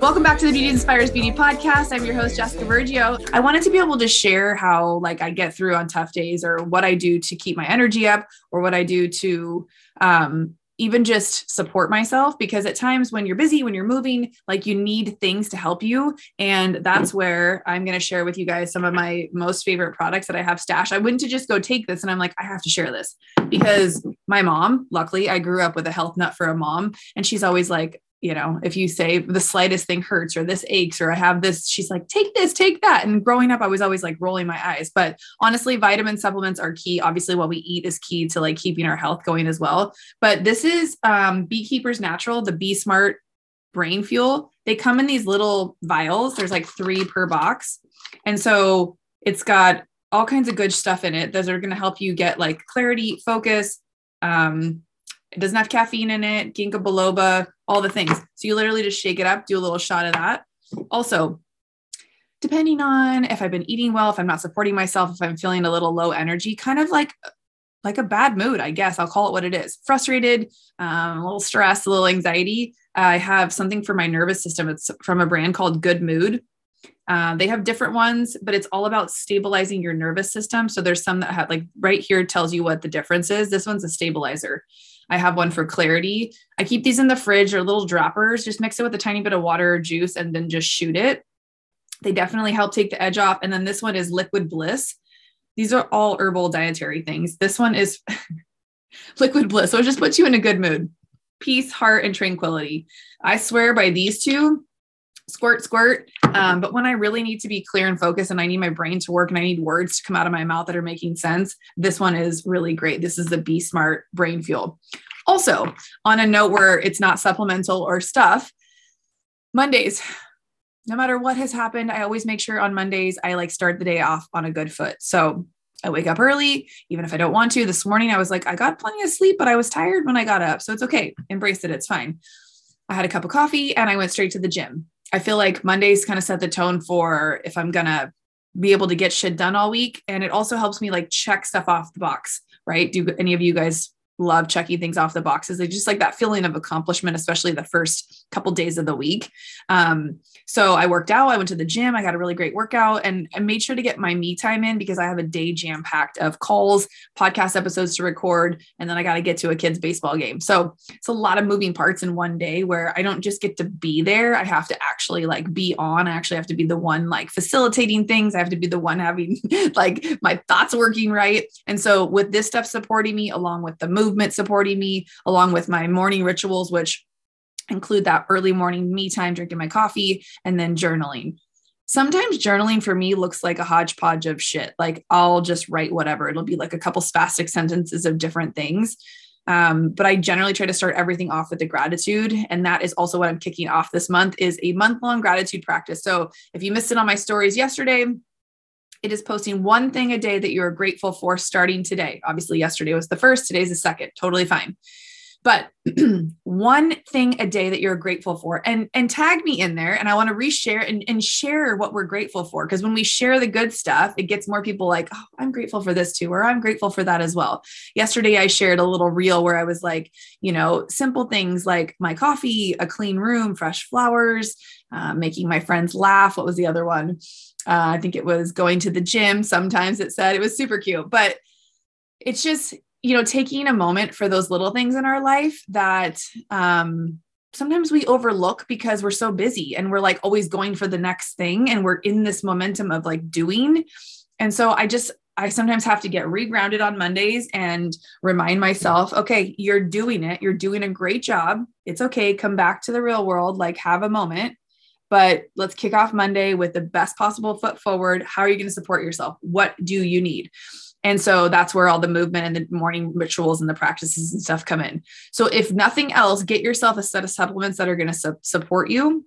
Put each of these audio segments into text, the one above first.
Welcome back to the Beauty Inspires Beauty podcast. I'm your host, Jessica Vergio. I wanted to be able to share how like I get through on tough days or what I do to keep my energy up or what I do to um, even just support myself because at times when you're busy, when you're moving, like you need things to help you. And that's where I'm going to share with you guys some of my most favorite products that I have stashed. I wouldn't to just go take this and I'm like, I have to share this because my mom, luckily, I grew up with a health nut for a mom. And she's always like, you know, if you say the slightest thing hurts or this aches or I have this, she's like, take this, take that. And growing up, I was always like rolling my eyes. But honestly, vitamin supplements are key. Obviously, what we eat is key to like keeping our health going as well. But this is um, Beekeepers Natural, the Be Smart Brain Fuel. They come in these little vials. There's like three per box. And so it's got all kinds of good stuff in it. Those are going to help you get like clarity, focus, um, it doesn't have caffeine in it, ginkgo biloba, all the things. So you literally just shake it up, do a little shot of that. Also, depending on if I've been eating well, if I'm not supporting myself, if I'm feeling a little low energy, kind of like like a bad mood, I guess I'll call it what it is. Frustrated, um, a little stress, a little anxiety. I have something for my nervous system. It's from a brand called Good Mood. Uh, they have different ones, but it's all about stabilizing your nervous system. So there's some that have like right here tells you what the difference is. This one's a stabilizer. I have one for clarity. I keep these in the fridge or little droppers, just mix it with a tiny bit of water or juice and then just shoot it. They definitely help take the edge off. And then this one is Liquid Bliss. These are all herbal dietary things. This one is Liquid Bliss. So it just puts you in a good mood. Peace, heart, and tranquility. I swear by these two, squirt, squirt. Um, but when I really need to be clear and focused and I need my brain to work and I need words to come out of my mouth that are making sense, this one is really great. This is the Be Smart Brain Fuel. Also, on a note where it's not supplemental or stuff, Mondays, no matter what has happened, I always make sure on Mondays I like start the day off on a good foot. So I wake up early, even if I don't want to. This morning I was like, I got plenty of sleep, but I was tired when I got up. So it's okay. Embrace it. It's fine. I had a cup of coffee and I went straight to the gym. I feel like Mondays kind of set the tone for if I'm going to be able to get shit done all week. And it also helps me like check stuff off the box, right? Do any of you guys love checking things off the boxes. They just like that feeling of accomplishment, especially the first couple days of the week. Um, so I worked out, I went to the gym, I got a really great workout, and I made sure to get my me time in because I have a day jam packed of calls, podcast episodes to record, and then I got to get to a kid's baseball game. So it's a lot of moving parts in one day where I don't just get to be there. I have to actually like be on. I actually have to be the one like facilitating things. I have to be the one having like my thoughts working right. And so with this stuff supporting me along with the supporting me, along with my morning rituals, which include that early morning me time, drinking my coffee, and then journaling. Sometimes journaling for me looks like a hodgepodge of shit. Like I'll just write whatever. It'll be like a couple spastic sentences of different things. Um, but I generally try to start everything off with the gratitude. And that is also what I'm kicking off this month is a month long gratitude practice. So if you missed it on my stories yesterday, it is posting one thing a day that you're grateful for starting today. Obviously, yesterday was the first, today's the second, totally fine but one thing a day that you're grateful for and and tag me in there and i want to reshare and, and share what we're grateful for because when we share the good stuff it gets more people like oh i'm grateful for this too or i'm grateful for that as well. Yesterday i shared a little reel where i was like you know simple things like my coffee a clean room fresh flowers uh, making my friends laugh. What was the other one? Uh, i think it was going to the gym sometimes it said. It was super cute but it's just you know, taking a moment for those little things in our life that um, sometimes we overlook because we're so busy and we're like always going for the next thing and we're in this momentum of like doing. And so I just, I sometimes have to get regrounded on Mondays and remind myself, okay, you're doing it. You're doing a great job. It's okay. Come back to the real world, like have a moment. But let's kick off Monday with the best possible foot forward. How are you going to support yourself? What do you need? And so that's where all the movement and the morning rituals and the practices and stuff come in. So if nothing else, get yourself a set of supplements that are going to su- support you.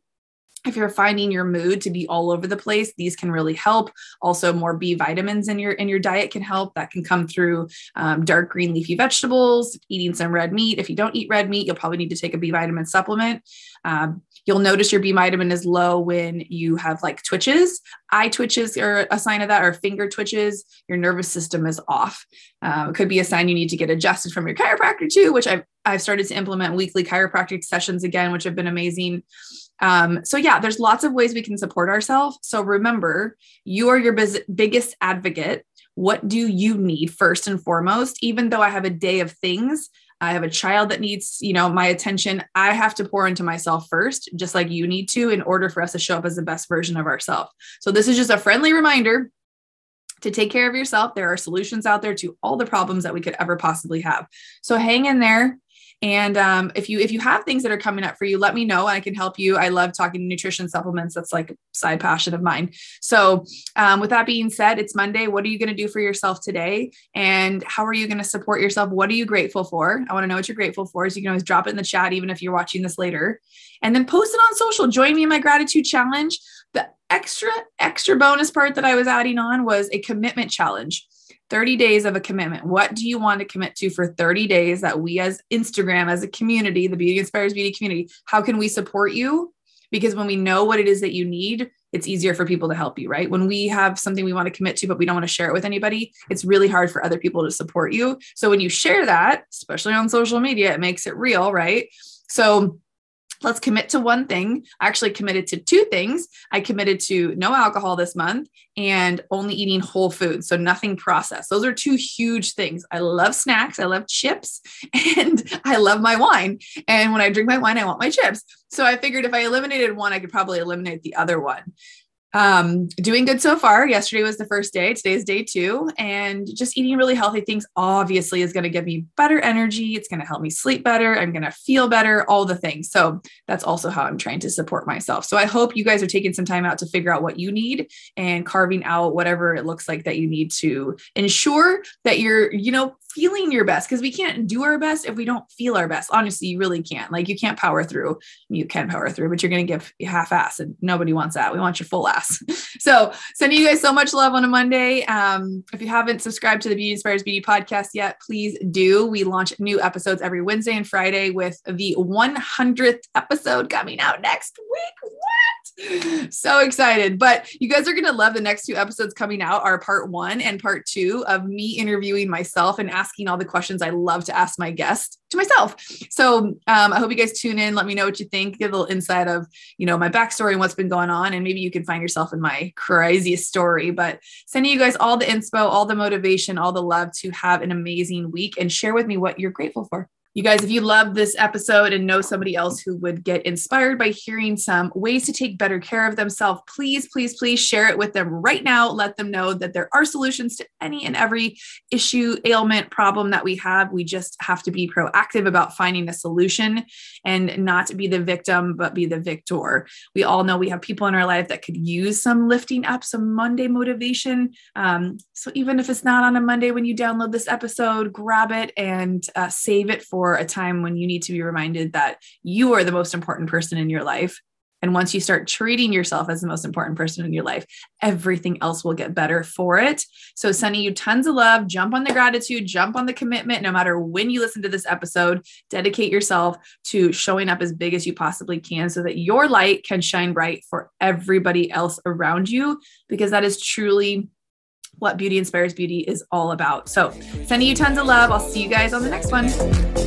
If you're finding your mood to be all over the place, these can really help. Also, more B vitamins in your in your diet can help. That can come through um, dark green leafy vegetables, eating some red meat. If you don't eat red meat, you'll probably need to take a B vitamin supplement. Um, You'll notice your B vitamin is low when you have like twitches. Eye twitches are a sign of that, or finger twitches. Your nervous system is off. Uh, it could be a sign you need to get adjusted from your chiropractor too, which I've I've started to implement weekly chiropractic sessions again, which have been amazing. Um, so yeah, there's lots of ways we can support ourselves. So remember, you are your biz- biggest advocate. What do you need first and foremost? Even though I have a day of things, I have a child that needs, you know, my attention. I have to pour into myself first, just like you need to, in order for us to show up as the best version of ourselves. So this is just a friendly reminder to take care of yourself. There are solutions out there to all the problems that we could ever possibly have. So hang in there. And um, if you if you have things that are coming up for you, let me know. I can help you. I love talking nutrition supplements. That's like a side passion of mine. So um, with that being said, it's Monday. What are you going to do for yourself today? And how are you going to support yourself? What are you grateful for? I want to know what you're grateful for. So you can always drop it in the chat, even if you're watching this later. And then post it on social. Join me in my gratitude challenge. The extra extra bonus part that I was adding on was a commitment challenge. 30 days of a commitment. What do you want to commit to for 30 days that we as Instagram, as a community, the Beauty Inspires Beauty community, how can we support you? Because when we know what it is that you need, it's easier for people to help you, right? When we have something we want to commit to, but we don't want to share it with anybody, it's really hard for other people to support you. So when you share that, especially on social media, it makes it real, right? So let's commit to one thing. I actually committed to two things. I committed to no alcohol this month and only eating whole foods, so nothing processed. Those are two huge things. I love snacks, I love chips, and I love my wine. And when I drink my wine, I want my chips. So I figured if I eliminated one, I could probably eliminate the other one um, doing good so far. Yesterday was the first day. Today is day two. And just eating really healthy things obviously is going to give me better energy. It's going to help me sleep better. I'm going to feel better, all the things. So that's also how I'm trying to support myself. So I hope you guys are taking some time out to figure out what you need and carving out whatever it looks like that you need to ensure that you're, you know, feeling your best because we can't do our best if we don't feel our best. Honestly, you really can't. Like you can't power through. You can power through, but you're going to give half ass and nobody wants that. We want your full ass. so sending you guys so much love on a Monday. Um, if you haven't subscribed to the Beauty Inspires Beauty podcast yet, please do. We launch new episodes every Wednesday and Friday with the 100th episode coming out next week. So excited. But you guys are going to love the next two episodes coming out are part one and part two of me interviewing myself and asking all the questions I love to ask my guests to myself. So um, I hope you guys tune in. Let me know what you think. Give a little insight of, you know, my backstory and what's been going on. And maybe you can find yourself in my craziest story. But sending you guys all the inspo, all the motivation, all the love to have an amazing week and share with me what you're grateful for. You guys, if you love this episode and know somebody else who would get inspired by hearing some ways to take better care of themselves, please, please, please share it with them right now. Let them know that there are solutions to any and every issue, ailment, problem that we have. We just have to be proactive about finding a solution and not be the victim, but be the victor. We all know we have people in our life that could use some lifting up, some Monday motivation. Um, so even if it's not on a Monday when you download this episode, grab it and uh, save it for a time when you need to be reminded that you are the most important person in your life. And once you start treating yourself as the most important person in your life, everything else will get better for it. So, sending you tons of love, jump on the gratitude, jump on the commitment, no matter when you listen to this episode, dedicate yourself to showing up as big as you possibly can so that your light can shine bright for everybody else around you, because that is truly what Beauty Inspires Beauty is all about. So, sending you tons of love. I'll see you guys on the next one.